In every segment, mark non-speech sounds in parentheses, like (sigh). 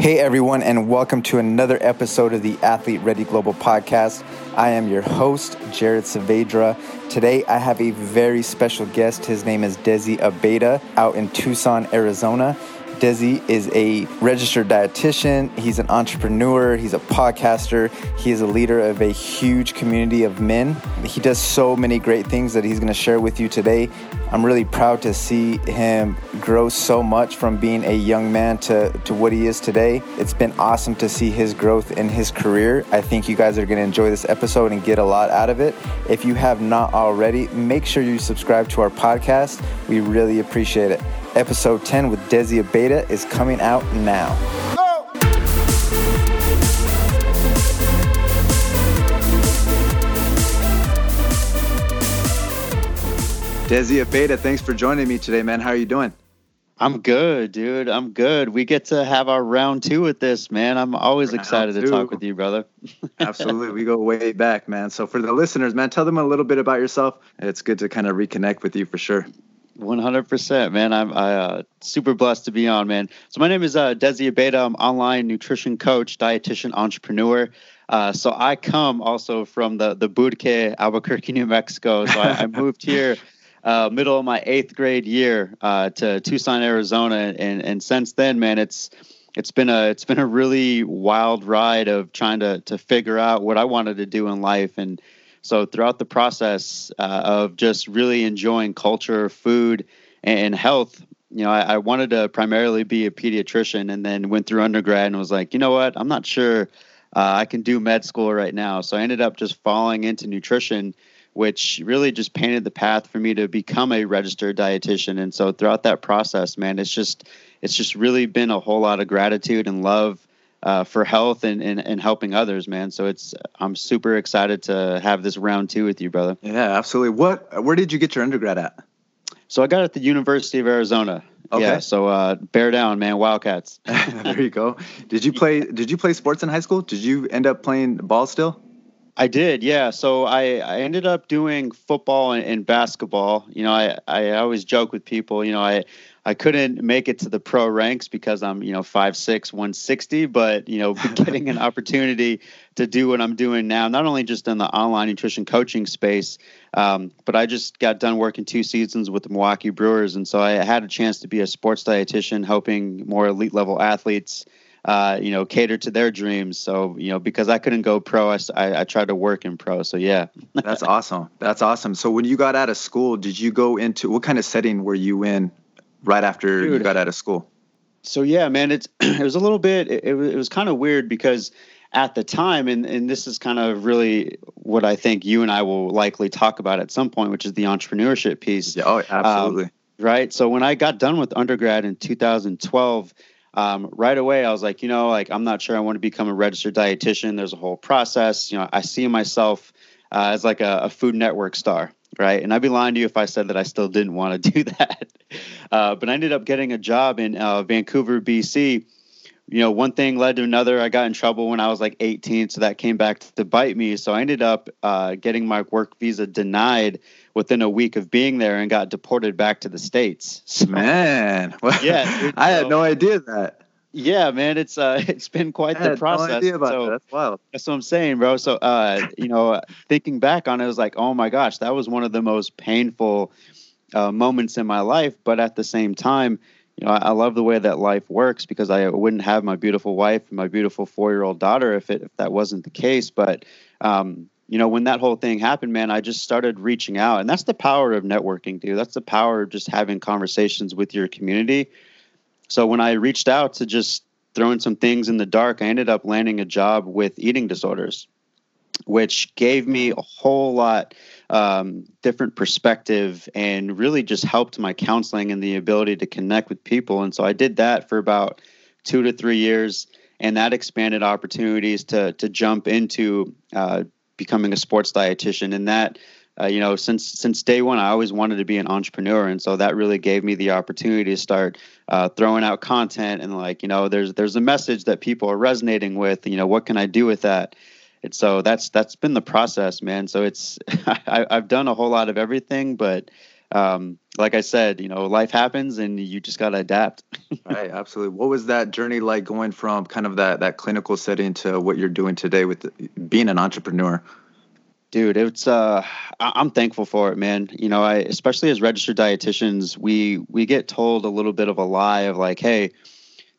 Hey everyone, and welcome to another episode of the Athlete Ready Global Podcast. I am your host, Jared Saavedra. Today I have a very special guest. His name is Desi Abeda out in Tucson, Arizona. Desi is a registered dietitian. He's an entrepreneur. He's a podcaster. He is a leader of a huge community of men. He does so many great things that he's going to share with you today. I'm really proud to see him grow so much from being a young man to, to what he is today. It's been awesome to see his growth in his career. I think you guys are going to enjoy this episode and get a lot out of it. If you have not already, make sure you subscribe to our podcast. We really appreciate it. Episode 10 with Desi Abeda is coming out now. Desi Abeda, thanks for joining me today, man. How are you doing? I'm good, dude. I'm good. We get to have our round two with this, man. I'm always round excited two. to talk with you, brother. (laughs) Absolutely. We go way back, man. So, for the listeners, man, tell them a little bit about yourself. It's good to kind of reconnect with you for sure. 100%, man. I'm I, uh, super blessed to be on, man. So my name is uh, Desi Abeda. I'm online nutrition coach, dietitian, entrepreneur. Uh, so I come also from the the Burque, Albuquerque, New Mexico. So I, I moved here (laughs) uh, middle of my eighth grade year uh, to Tucson, Arizona, and and since then, man, it's it's been a it's been a really wild ride of trying to to figure out what I wanted to do in life and so throughout the process uh, of just really enjoying culture, food, and health, you know, I, I, wanted to primarily be a pediatrician, and then went through undergrad and was like, you know what, I'm not sure uh, I can do med school right now. So I ended up just falling into nutrition, which really just painted the path for me to become a registered dietitian. And so throughout that process, man, it's just it's just really been a whole lot of gratitude and love uh, for health and, and, and helping others, man. So it's I'm super excited to have this round two with you, brother. Yeah, absolutely. What where did you get your undergrad at? So I got at the University of Arizona. Okay. Yeah, so uh, bear down, man, Wildcats. (laughs) there you go. Did you play? Did you play sports in high school? Did you end up playing ball still? I did, yeah. So I, I ended up doing football and, and basketball. You know, I, I always joke with people. You know, I I couldn't make it to the pro ranks because I'm, you know, 5'6", 160, but, you know, (laughs) getting an opportunity to do what I'm doing now, not only just in the online nutrition coaching space, um, but I just got done working two seasons with the Milwaukee Brewers. And so I had a chance to be a sports dietitian, helping more elite level athletes, uh, you know, cater to their dreams. So, you know, because I couldn't go pro, I, I, I tried to work in pro. So, yeah. That's awesome. That's awesome. So, when you got out of school, did you go into what kind of setting were you in right after Dude. you got out of school? So yeah, man, it's (clears throat) it was a little bit it, it was, was kind of weird because at the time and and this is kind of really what I think you and I will likely talk about at some point, which is the entrepreneurship piece. Yeah, oh, absolutely. Um, right. So when I got done with undergrad in 2012, um, right away I was like, you know, like I'm not sure I want to become a registered dietitian. There's a whole process. You know, I see myself uh, as like a, a Food Network star right? And I'd be lying to you if I said that I still didn't want to (laughs) do that. Uh, but I ended up getting a job in uh, Vancouver, BC. You know, one thing led to another. I got in trouble when I was like 18, so that came back to bite me. So I ended up uh, getting my work visa denied within a week of being there and got deported back to the states. So, Man, (laughs) yeah, I had no idea that. Yeah, man, it's uh, (laughs) it's been quite the process. No so, that. That's wild. That's what I'm saying, bro. So, uh, you know, thinking back on it, I was like, oh my gosh, that was one of the most painful uh, moments in my life. But at the same time, you know, I, I, love the way that life works because I wouldn't have my beautiful wife and my beautiful four year old daughter if it if that wasn't the case. But um, you know, when that whole thing happened, man, I just started reaching out, and that's the power of networking, dude. That's the power of just having conversations with your community so when I reached out to just throwing some things in the dark, I ended up landing a job with eating disorders, which gave me a whole lot um, different perspective and really just helped my counseling and the ability to connect with people. And so I did that for about two to three years, and that expanded opportunities to to jump into uh, becoming a sports dietitian, and that uh, you know, since since day one, I always wanted to be an entrepreneur, and so that really gave me the opportunity to start uh, throwing out content and like, you know, there's there's a message that people are resonating with. You know, what can I do with that? And so that's that's been the process, man. So it's (laughs) I, have done a whole lot of everything, but um, like I said, you know, life happens and you just got to adapt. (laughs) right, absolutely. What was that journey like going from kind of that that clinical setting to what you're doing today with being an entrepreneur? Dude, it's uh I'm thankful for it, man. You know, I especially as registered dietitians, we we get told a little bit of a lie of like, hey,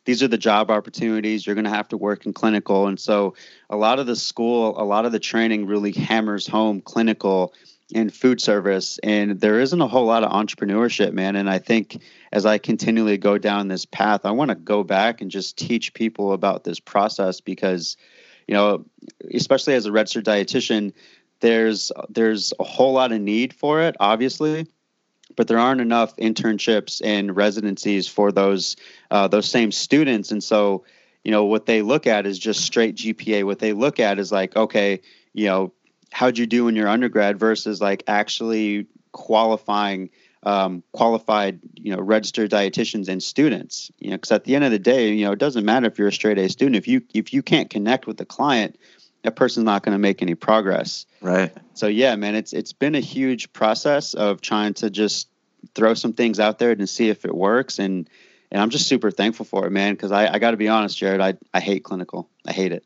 these are the job opportunities you're going to have to work in clinical. And so a lot of the school a lot of the training really hammers home clinical and food service. And there isn't a whole lot of entrepreneurship man. And i think as i continually go down this path i want to go back and just teach people about this process because you know especially as a registered dietitian there's there's a whole lot of need for it obviously but there aren't enough internships and residencies for those uh, those same students. And so you know what they look at is just straight gpa what they look at is like okay you know how'd you do in your undergrad versus like actually qualifying um, qualified you know registered dietitians and students you know because at the end of the day you know it doesn't matter if you're a straight a student. If you if you can't connect with the client that person's not going to make any progress. Right. So yeah, man, it's it's been a huge process of trying to just throw some things out there and see if it works and and I'm just super thankful for it, man. Because I, I got to be honest, Jared, I, I hate clinical. I hate it.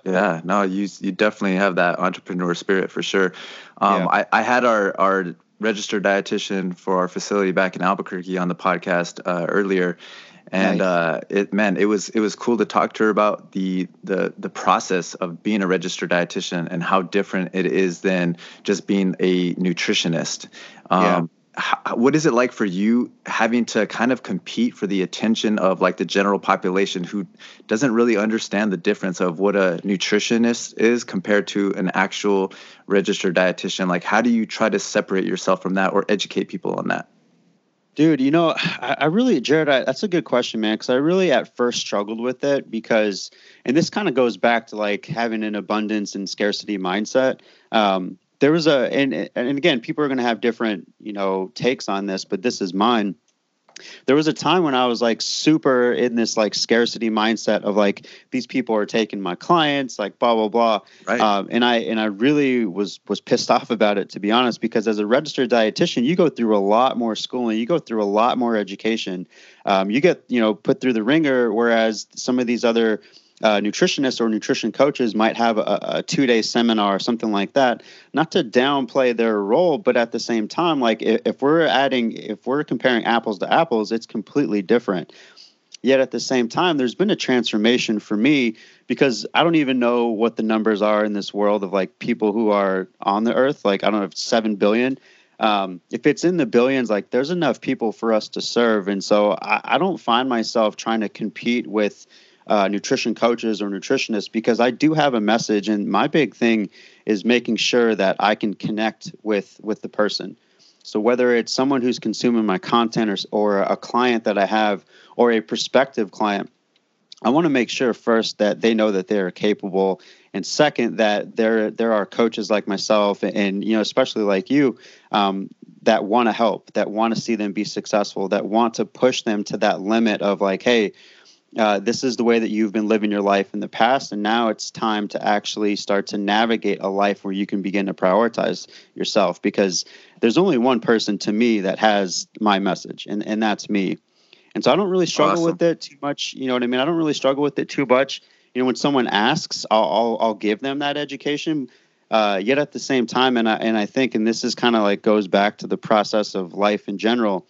(laughs) yeah, no, you you definitely have that entrepreneur spirit for sure. Um, yeah. I I had our our registered dietitian for our facility back in Albuquerque on the podcast uh, earlier, and nice. uh, it man, it was it was cool to talk to her about the the the process of being a registered dietitian and how different it is than just being a nutritionist. Um, yeah. How, what is it like for you having to kind of compete for the attention of like the general population who doesn't really understand the difference of what a nutritionist is compared to an actual registered dietitian like how do you try to separate yourself from that or educate people on that Dude, you know, I, I really, Jared, I, that's a good question, man. Because I really at first struggled with it because, and this kind of goes back to like having an abundance and scarcity mindset. Um, there was a, and and again, people are going to have different, you know, takes on this, but this is mine there was a time when I was like super in this like scarcity mindset of like these people are taking my clients, like blah blah blah. Right. Um, and I and I really was was pissed off about it to be honest, because as a registered dietitian, you go through a lot more schooling, you go through a lot more education, um, you get you know put through the ringer, whereas some of these other uh, nutritionists or nutrition coaches might have a, a two day seminar or something like that. Not to downplay their role, but at the same time, like if, if we're adding, if we're comparing apples to apples, it's completely different. Yet at the same time, there's been a transformation for me because I don't even know what the numbers are in this world of like people who are on the earth. Like, I don't know if 7 billion. Um, if it's in the billions, like there's enough people for us to serve. And so I, I don't find myself trying to compete with uh, nutrition coaches or nutritionists because I do have a message, and my big thing is making sure that I can connect with with the person. So whether it's someone who's consuming my content or, or a client that I have or a prospective client, I want to make sure first that they know that they're capable, and second that there there are coaches like myself and you know especially like you um, that want to help, that want to see them be successful, that want to push them to that limit of like, hey, uh, this is the way that you've been living your life in the past, and now it's time to actually start to navigate a life where you can begin to prioritize yourself. Because there's only one person to me that has my message, and and that's me. And so I don't really struggle awesome. with it too much. You know what I mean? I don't really struggle with it too much. You know, when someone asks, I'll I'll, I'll give them that education. Uh, yet at the same time, and I and I think, and this is kind of like goes back to the process of life in general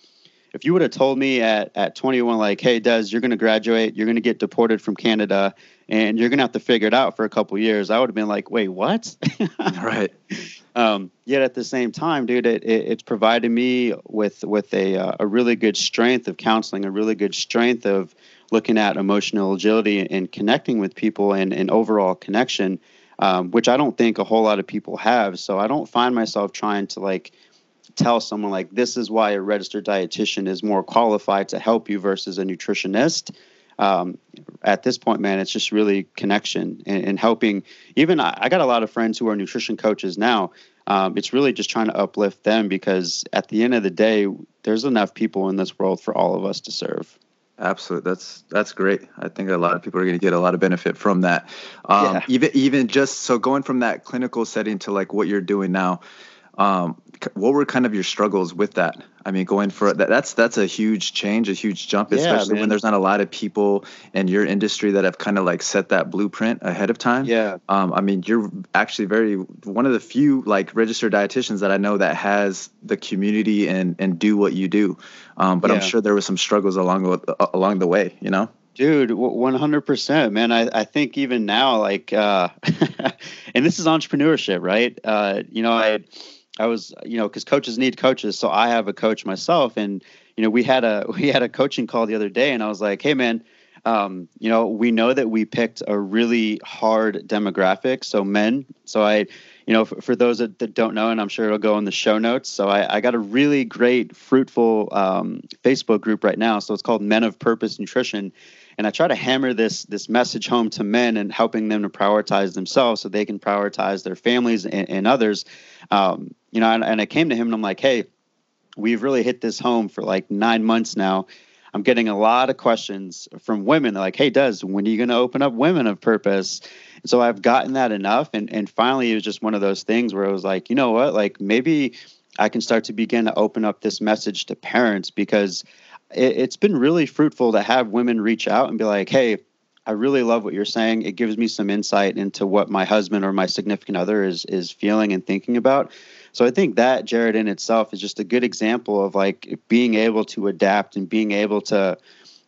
if you would have told me at, at 21 like hey des you're going to graduate you're going to get deported from canada and you're going to have to figure it out for a couple years i would have been like wait what? (laughs) Right. Um, yet at the same time dude it, it, it's provided me with with a, uh, a really good strength of counseling a really good strength of looking at emotional agility and connecting with people and, and overall connection um, which i don't think a whole lot of people have. So i don't find myself trying to like tell someone like this is why a registered dietitian is more qualified to help you versus a nutritionist um, at this point man it's just really connection and, and helping even I, I, got a lot of friends who are nutrition coaches now um, it's really just trying to uplift them because at the end of the day there's enough people in this world for all of us to serve Absolutely, that's that's great. I think a lot of people are going to get a lot of benefit from that. Um, yeah. Even even just so going from that clinical setting to like what you're doing now, Um, what were kind of your struggles with that? I mean, going for that, that's that's a huge change, a huge jump, especially yeah, when there's not a lot of people in your industry that have kind of like set that blueprint ahead of time. Yeah. Um, I mean, you're actually very one of the few like registered dietitians that I know that has the community and and do what you do. Um, but yeah. I'm sure there was some struggles along the, along the way, you know. Dude, 100%, man. I, I think even now, like, uh, (laughs) and this is entrepreneurship, right? Uh, you know, I, I was, you know, because coaches need coaches, so I have a coach myself, and you know, we had a (laughs) we had a coaching call the other day, and I was like, hey, man, um, you know, we know that we picked a really hard demographic, so men. So I, you know, for, for those that, that, don't know, and I'm sure it'll go in the show notes. So I, I got a really great, fruitful um, Facebook group right now. So it's called Men of Purpose Nutrition, and I try to hammer this this message home to men and helping them to prioritize themselves so they can prioritize their families and, and others. Um, you know, and, and I came to him and I'm like, hey, we've really hit this home for like nine months now. I'm getting a lot of questions from women. They're like, hey, Des, when are you going to open up Women of Purpose? And so I've gotten that enough. And, and finally, it was just one of those things where I was like, you know what? Like maybe I can start to begin to open up this message to parents because it, it's been really fruitful to have women reach out and be like, hey, I really love what you're saying. It gives me some insight into what my husband or my significant other is is feeling and thinking about. So I think that Jared in itself is just a good example of like being able to adapt and being able to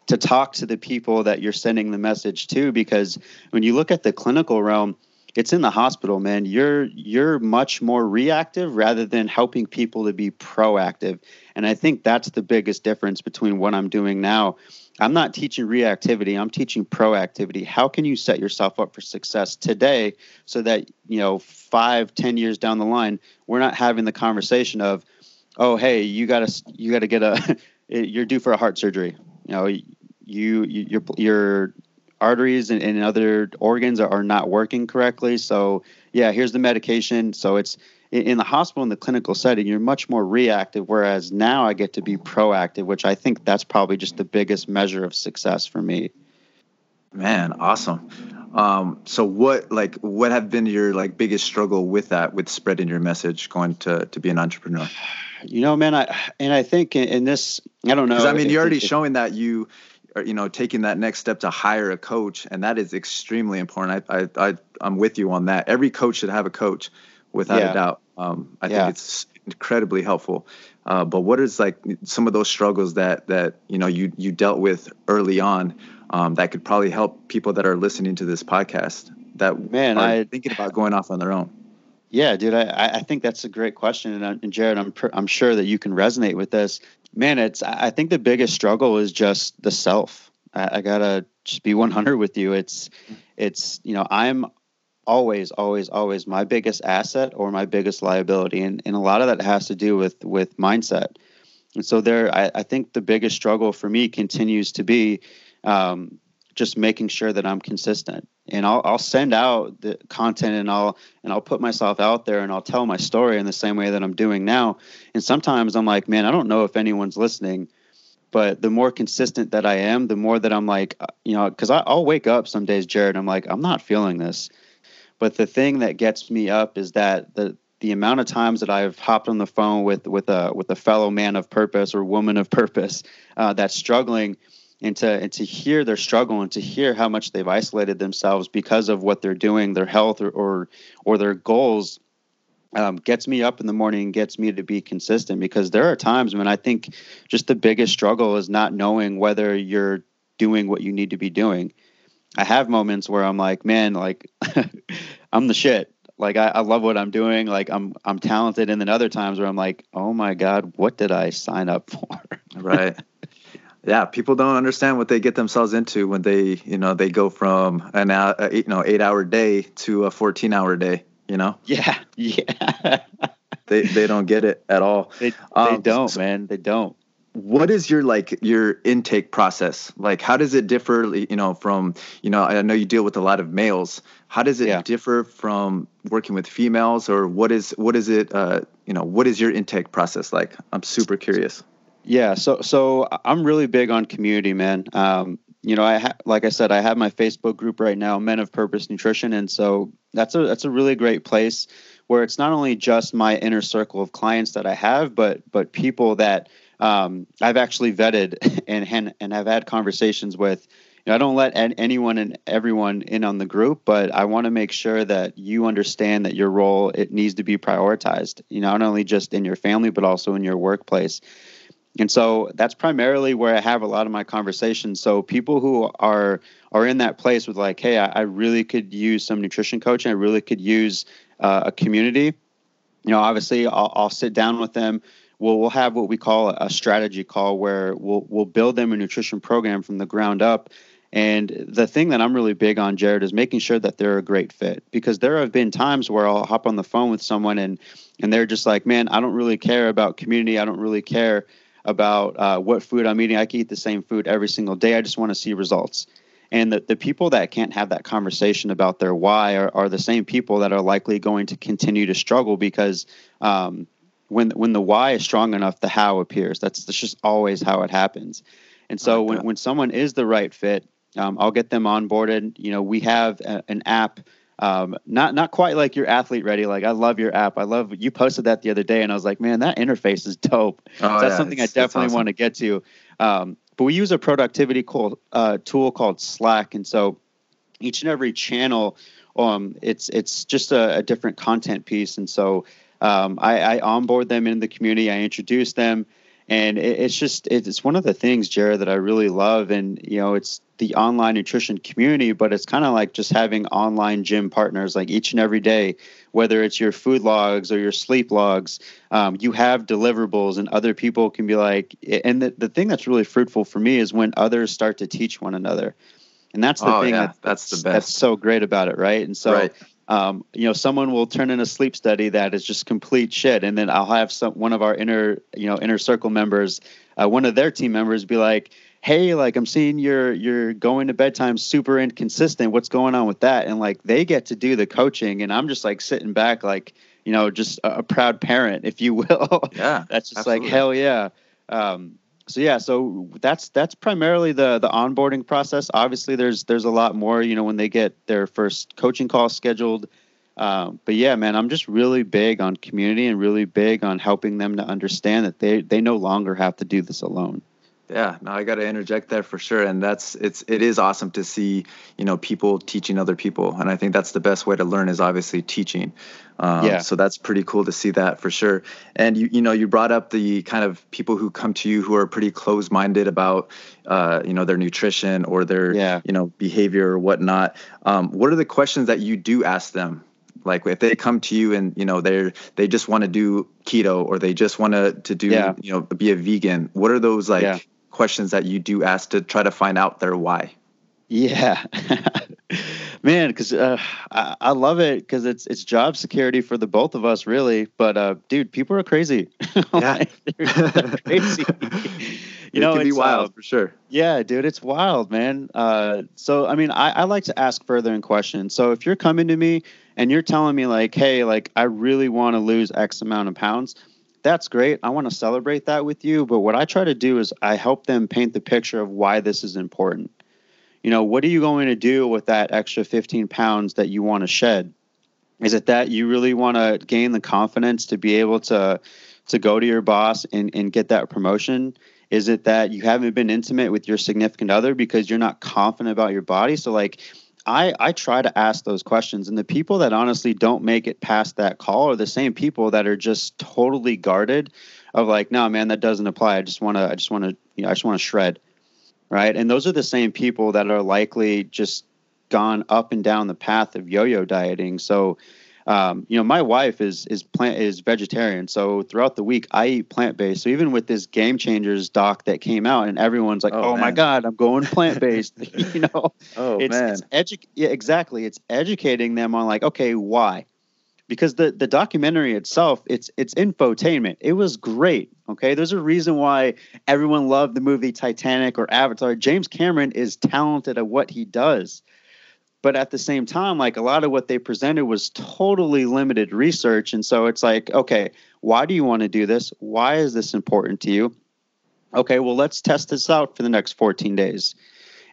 to talk to the people that you're sending the message to because when you look at the clinical realm it's in the hospital man. You're you're much more reactive rather than helping people to be proactive. And i think that's the biggest difference between what i'm doing now I'm not teaching reactivity. I'm teaching proactivity. How can you set yourself up for success today so that, you know, five, ten years down the line, we're not having the conversation of, oh, hey, you gotta you gotta get a (laughs) you're due for a heart surgery. You know, you, you your your arteries and, and other organs are, are not working correctly. So yeah, here's the medication. So it's in the hospital in the clinical setting you're much more reactive whereas now i get to be proactive which i think that's probably just the biggest measure of success for me. Man awesome. Um, so what like what have been your like biggest struggle with that with spreading your message going to to be an entrepreneur? You know man i and i think in, in this i don't know. Because i mean you're already showing that you are you know taking that next step to hire a coach and that is extremely important. I i, I i'm with you on that. Every coach should have a coach without yeah. a doubt. Um, I yeah. think it's incredibly helpful. Uh, but what is like some of those struggles that that you know you you dealt with early on um, that could probably help people that are listening to this podcast that man I thinking about going off on their own. Yeah, dude, I, I think that's a great question, and, uh, and Jared, I'm I'm sure that you can resonate with this. Man, it's I think the biggest struggle is just the self. I, I gotta just be 100 with you. It's it's you know I'm always always always my biggest asset or my biggest liability and, and a lot of that has to do with with mindset. And so there i, I think the biggest struggle for me continues to be um, just making sure that i'm consistent. And I'll, I'll send out the content and i'll and i'll put myself out there and i'll tell my story in the same way that i'm doing now. And sometimes i'm like man i don't know if anyone's listening. But the more consistent that i am the more that i'm like uh, you know because i'll wake up some days jared i'm like i'm not feeling this but the thing that gets me up is that the the amount of times that I've hopped on the phone with with a with a fellow man of purpose or woman of purpose uh, that's struggling, and to and to hear their struggle and to hear how much they've isolated themselves because of what they're doing, their health or or, or their goals, um, gets me up in the morning and gets me to be consistent. Because there are times when I think just the biggest struggle is not knowing whether you're doing what you need to be doing. I have moments where I'm like, man, like (laughs) I'm the shit. Like I, I love what I'm doing. Like I'm I'm talented. And then other times where I'm like, oh my God, what did I sign up for? (laughs) right. Yeah, people don't understand what they get themselves into when they, you know, they go from an uh, you know eight hour day to a 14 hour day. You know. (laughs) Yeah. Yeah. they they don't get it at all. They, they um, don't, so, man. They don't what is your like your intake process? Like how does it differ you know from you know i know you deal with a lot of males. How does it yeah. differ from working with females or what is what is it uh you know what is your intake process like? I'm super curious. Yeah so so i'm really big on community man. Um you know i ha- like i said i have my facebook group right now men of purpose nutrition and so that's a that's a really great place where it's not only just my inner circle of clients that I have, but but people that um, I've actually vetted (laughs) and, and and have had conversations with. You know, I don't let anyone and everyone in on the group, but I want to make sure that you understand that your role it needs to be prioritized. You know, not only just in your family, but also in your workplace. And so that's primarily where I have a lot of my conversations. So people who are are in that place with like, hey, I, I really could use some nutrition coaching. I really could use uh, a community. You know, obviously, I'll, I'll sit down with them. We'll we'll have what we call a strategy call where we'll we'll build them a nutrition program from the ground up. And the thing that I'm really big on, Jared, is making sure that they're a great fit because there have been times where I'll hop on the phone with someone and and they're just like, man, I don't really care about community. I don't really care about uh, what food I'm eating. I can eat the same food every single day. I just want to see results. And the, the people that can't have that conversation about their why are, are the same people that are likely going to continue to struggle because um, when when the why is strong enough, the how appears. That's, that's just always how it happens. And so when, when someone is the right fit, um, I'll get them onboarded. You know, we have a, an app um, not not quite like your athlete ready. Like I love your app. I love you posted that the other day, and I was like, man, that interface is dope. Oh, so that's yeah, something I definitely awesome. want to get to. Um, but we use a productivity called, uh, tool called Slack, and so each and every channel, um, it's it's just a, a different content piece, and so um, I, I onboard them in the community. I introduce them. And it's just it's one of the things jared that i really love. And you know it's the online nutrition community but it's kind of like just having online gym partners like each and every day whether it's your food logs or your sleep logs um, you have deliverables and other people can be like and the, the thing that's really fruitful for me is when others start to teach one another. And that's the oh, thing yeah. that, that's the best. that's so great about it right? And so right um, you know, someone will turn in a sleep study that is just complete shit, and then I'll have some one of our inner, you know, inner circle members, uh, one of their team members, be like, "Hey, like I'm seeing you're you're going to bedtime super inconsistent. What's going on with that?" And like they get to do the coaching, and I'm just like sitting back, like you know, just a, a proud parent, if you will. Yeah, (laughs) that's just absolutely. like hell yeah. Um, so yeah, so that's that's primarily the the onboarding process. Obviously, there's there's a lot more. You know, when they get their first coaching call scheduled. Um, but yeah, man, I'm just really big on community and really big on helping them to understand that they they no longer have to do this alone. Yeah, no, I got to interject there for sure, and that's it's it is awesome to see you know people teaching other people, and I think that's the best way to learn is obviously teaching. Um, yeah. So that's pretty cool to see that for sure. And you you know you brought up the kind of people who come to you who are pretty close minded about uh, you know their nutrition or their yeah. you know behavior or whatnot. Um, what are the questions that you do ask them? Like if they come to you and you know they're they just want to do keto or they just want to to do yeah. you know be a vegan. What are those like? Yeah questions that you do ask to try to find out their why. Yeah, (laughs) man, because uh, I, I, love it because it's it's job security for the both of us, really. But uh, dude, people are crazy. (laughs) Yeah, (laughs) crazy. you it know, can be wild uh, for sure. Yeah, dude, it's wild, man. Uh, so I mean, I, I like to ask further in questions. So if you're coming to me and you're telling me like, hey, like I really want to lose X amount of pounds, that's great. I want to celebrate that with you. But what I try to do is I help them paint the picture of why this is important. You know, what are you going to do with that extra 15 pounds that you want to shed? Is it that you really want to gain the confidence to be able to to go to your boss and, and get that promotion? Is it that you haven't been intimate with your significant other because you're not confident about your body? So like I, I try to ask those questions and the people that honestly don't make it past that call are the same people that are just totally guarded of like no man that doesn't apply. I just want to i just want to you know i just want to shred right? And those are the same people that are likely just gone up and down the path of yo-yo dieting. So um, you know, my wife is is plant is vegetarian, so throughout the week I eat plant based. So even with this Game Changers doc that came out, and everyone's like, "Oh, oh my God, I'm going (laughs) plant based," (laughs) you know, oh it's, man, it's edu- yeah, exactly. It's educating them on like, okay, why? Because the the documentary itself, it's it's infotainment. It was great. Okay, there's a reason why everyone loved the movie Titanic or Avatar. James Cameron is talented at what he does but at the same time like a lot of what they presented was totally limited research and so it's like okay why do you want to do this why is this important to you okay well let's test this out for the next 14 days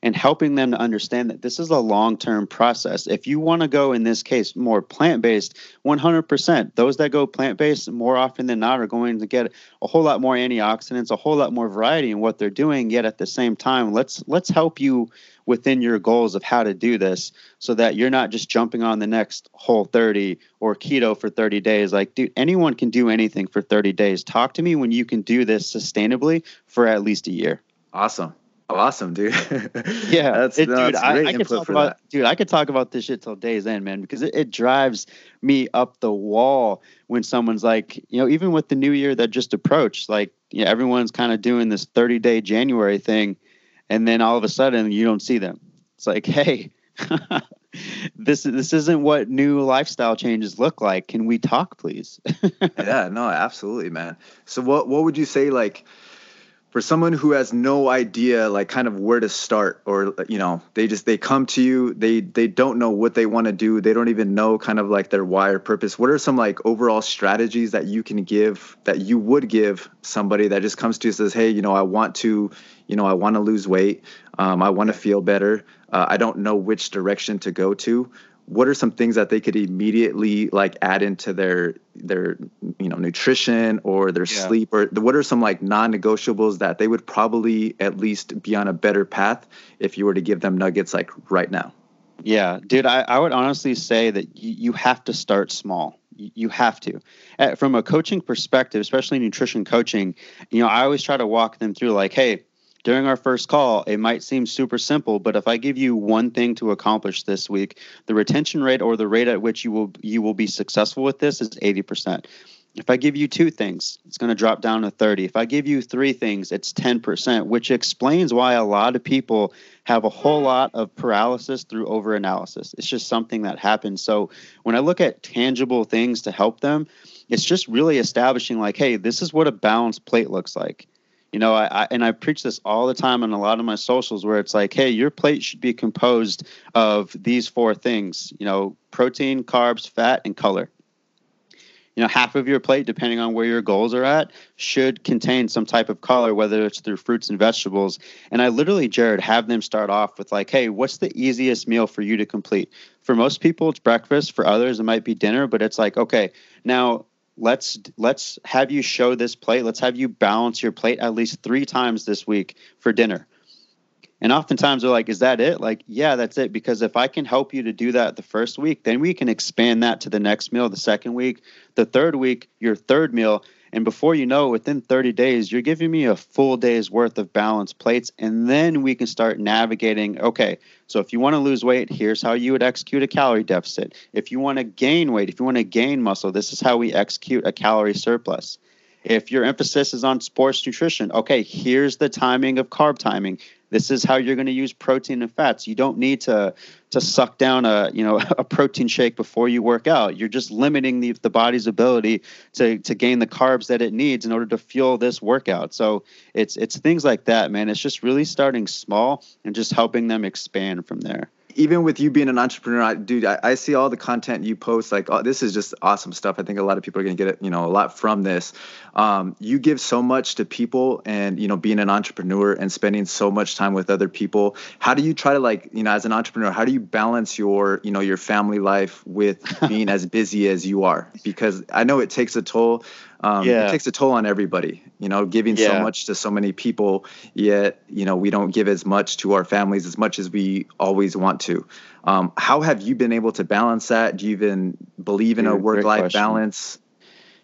and helping them to understand that this is a long term process. If you want to go, in this case, more plant based, 100%, those that go plant based more often than not are going to get a whole lot more antioxidants, a whole lot more variety in what they're doing. Yet at the same time, let's let's help you within your goals of how to do this so that you're not just jumping on the next whole 30 or keto for 30 days like dude anyone can do anything for 30 days talk to me when you can do this sustainably for at least a year awesome Awesome, dude. (laughs) yeah, that's, it, no, dude. I, I could talk about, that. dude. I could talk about this shit till days end, man, because it, it, drives me up the wall when someone's like, you know, even with the new year that just approached, like, you know, everyone's kind of doing this 30 day January thing, and then all of a sudden you don't see them. It's like, hey, (laughs) this this isn't what new lifestyle changes look like. Can we talk, please? (laughs) yeah, no, absolutely, man. So, what what would you say, like? for someone who has no idea like kind of where to start or you know they just they come to you they they don't know what they want to do they don't even know kind of like their why or purpose what are some like overall strategies that you can give that you would give somebody that just comes to you says hey you know i want to you know i want to lose weight um, i want to feel better uh, i don't know which direction to go to. What are some things that they could immediately like add into their their you know nutrition or their yeah. sleep or what are some like non-negotiables that they would probably at least be on a better path if you were to give them nuggets like right now? Yeah dude i, I would honestly say that you, you have to start small. You have to. From a coaching perspective especially nutrition coaching you know i always try to walk them through like hey during our first call, it might seem super simple, but if I give you one thing to accomplish this week, the retention rate or the rate at which you will you will be successful with this is 80%. If I give you two things, it's going to drop down to 30. If I give you three things, it's 10%, which explains why a lot of people have a whole lot of paralysis through overanalysis. It's just something that happens. So when I look at tangible things to help them, it's just really establishing like, hey, this is what a balanced plate looks like you know I, I, and i preach this all the time on a lot of my socials where it's like hey your plate should be composed of these four things you know protein carbs fat and color. You know half of your plate depending on where your goals are at should contain some type of color whether it's through fruits and vegetables. And i literally jared have them start off with like hey what's the easiest meal for you to complete? For most people it's breakfast. For others it might be dinner but it's like okay now let's let's have you show this plate. Let's have you balance your plate at least three times this week for dinner. And oftentimes they're like is that it? Like yeah that's it. Because if i can help you to do that the first week then we can expand that to the next meal the second week the third week your third meal and before you know, within 30 days, you're giving me a full day's worth of balanced plates. And then we can start navigating okay, so if you want to lose weight, here's how you would execute a calorie deficit. If you want to gain weight, if you want to gain muscle, this is how we execute a calorie surplus. If your emphasis is on sports nutrition, okay, here's the timing of carb timing. This is how you're going to use protein and fats. You don't need to to suck down a you know (laughs) a protein shake before you work out. You're just limiting the the body's ability to to gain the carbs that it needs in order to fuel this workout. So it's it's things like that, man. It's just really starting small and just helping them expand from there even with you being an entrepreneur, I, dude, I, I, see all the content you post. Like, oh, this is just awesome stuff. I think a lot of people are going to get it, you know, a lot from this. Um, you give so much to people, and you know, being an entrepreneur and spending so much time with other people. How do you try to like, you know, as an entrepreneur, how do you balance your, you know, your family life with (laughs) being as busy as you are? Because I know it takes a toll um, yeah. it takes a toll on everybody you know giving yeah. so much to so many people yet you know we don't give as much to our families as much as we always want to. Um, how have you been able to balance that? Do you even believe in dude, a work-life balance?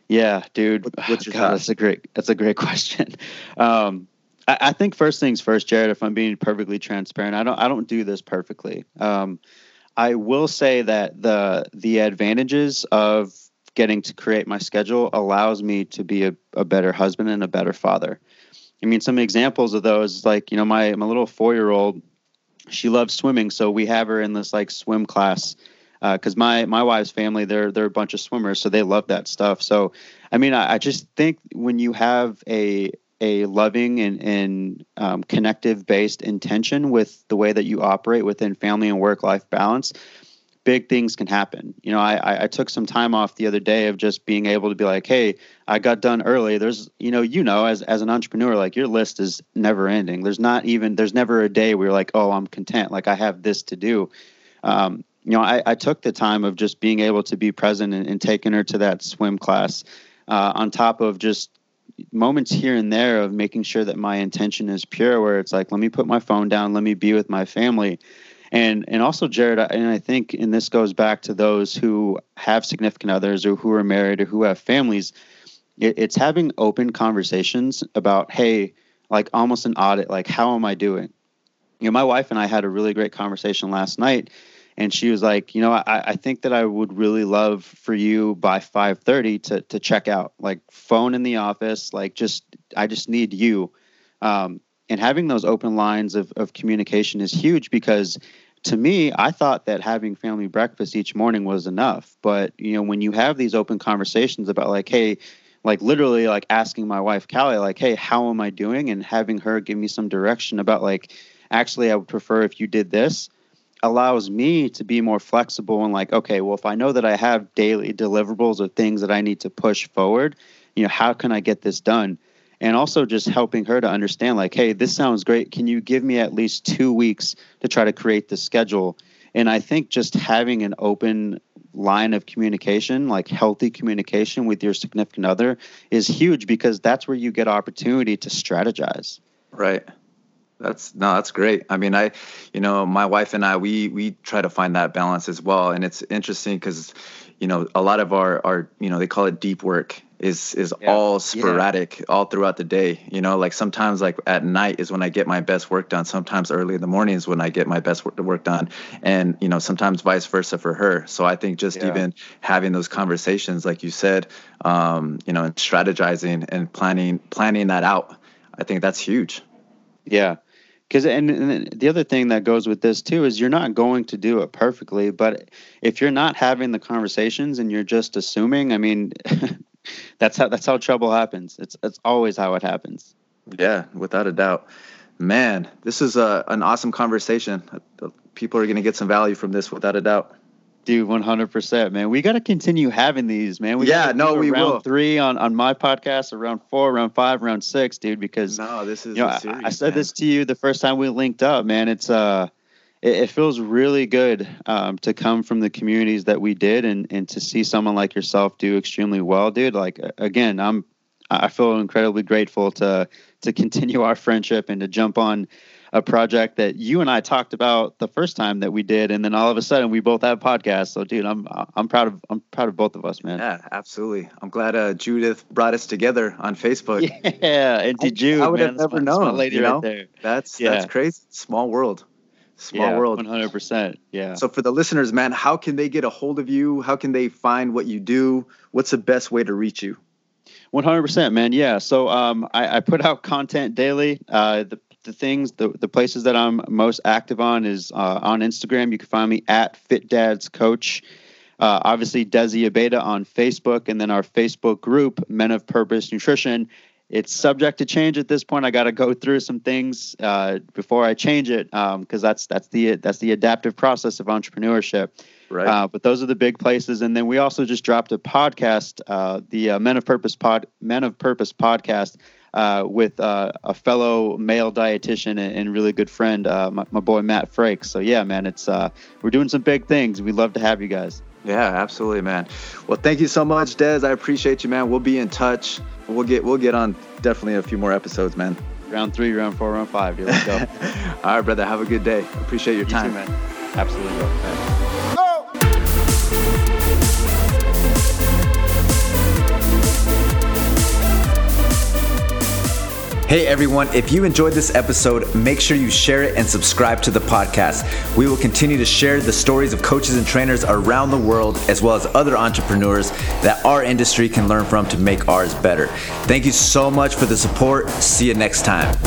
Yeah dude. What, (sighs) what's your God, that's a great that's a great (laughs) question. Um, I, I, think first things first jared if i'm being perfectly transparent i don't i don't do this perfectly. Um, I will say that the the advantages of getting to create my schedule allows me to be a, a better husband and a better father. I mean, some examples of those, like, you know, my, my little four year old, she loves swimming. So we have her in this like swim class uh, my my wife's family they're they're a bunch of swimmers, so they love that stuff. So, I mean, I, I just think when you have a a loving and, and um, connective based intention with the way that you operate within family and work life balance, big things can happen. You know, I, I took some time off the other day of just being able to be like, hey, I got done early. There's, you know, you know, as as an entrepreneur, like your list is never ending. There's not even there's never a day where you're like, oh, I'm content. Like I have this to do. Um, you know, I, I took the time of just being able to be present and, and taking her to that swim class, uh, on top of just moments here and there of making sure that my intention is pure. Where it's like, let me put my phone down, let me be with my family and and also jared and i think and this goes back to those who have significant others or who are married or who have families it, it's having open conversations about hey like almost an audit like how am i doing? You know my wife and i had a really great conversation last night and she was like you know i, I think that i would really love for you by 5.30 to, to check out like phone in the office like just i just need you. Um, and having those open lines of, of communication is huge because to me i thought that having family breakfast each morning was enough. But you know when you have these open conversations about like hey like literally like asking my wife callie like hey how am i doing? And having her give me some direction about like actually i would prefer if you did this allows me to be more flexible and like okay well if i know that i have daily deliverables or things that i need to push forward you know how can i get this done and also just helping her to understand like hey this sounds great. Can you give me at least two weeks to try to create the schedule? And i think just having an open line of communication like healthy communication with your significant other is huge because that's where you get opportunity to strategize. Right. That's no that's great. I mean i you know my wife and i we we try to find that balance as well. And it's interesting because you know a lot of our our you know they call it deep work is is yeah. all sporadic yeah. all throughout the day you know like sometimes like at night is when i get my best work done sometimes early in the morning is when i get my best work, done and you know sometimes vice versa for her so i think just yeah. even having those conversations like you said um, you know and strategizing and planning planning that out i think that's huge yeah because and, and, the other thing that goes with this too is you're not going to do it perfectly but if you're not having the conversations and you're just assuming i mean (laughs) that's how that's how trouble happens it's it's always how it happens yeah without a doubt man this is a, an awesome conversation people are going to get some value from this without a doubt Dude, one hundred percent, man. We got to continue having these, man. We yeah, no, we round will. Three on on my podcast, around four, round five, round six, dude. Because no, this is you know, series, I, I, said man. this to you the first time we linked up, man. It's uh, it, it feels really good um, to come from the communities that we did, and and to see someone like yourself do extremely well, dude. Like again, I'm I feel incredibly grateful to to continue our friendship and to jump on a project that you and I talked about the first time that we did, and then all of a sudden we both have podcasts. So, dude, I'm I'm proud of I'm proud of both of us, man. Yeah, absolutely. I'm glad uh, Judith brought us together on Facebook. (laughs) Yeah, and did you? I would man, have never known. lady you know? right there. That's yeah. that's crazy. Small world. Small yeah, world. 100. percent Yeah. So for the listeners, man, how can they get a hold of you? How can they find what you do? What's the best way to reach you? 100% man yeah so um, I, I, put out content daily uh, the the things, the, the places that I'm most active on is uh, on Instagram. You can find me at Fit Dads Coach. Uh, obviously, Desi Abeda on Facebook, and then our Facebook group, Men of Purpose Nutrition. It's subject to change at this point. I got to go through some things uh, before I change it, because um, that's that's the that's the adaptive process of entrepreneurship. Right. Uh, but those are the big places, and then we also just dropped a podcast, uh, the uh, Men of Purpose pod, Men of Purpose podcast uh, with uh, a fellow male dietitian and, and really good friend, uh, my, my, boy Matt Frakes. So yeah, man, it's uh, we're doing some big things. We'd love to have you guys. Yeah, absolutely, man. Well, thank you so much, Des. I appreciate you, man. We'll be in touch. We'll get we'll get on definitely a few more episodes, man. Round three, round four, round five. Dude, let's go. (laughs) All right, brother. Have a good day. Appreciate your you time, too, man. Absolutely. Bro. Hey everyone, if you enjoyed this episode, make sure you share it and subscribe to the podcast. We will continue to share the stories of coaches and trainers around the world, as well as other entrepreneurs that our industry can learn from to make ours better. Thank you so much for the support. See you next time.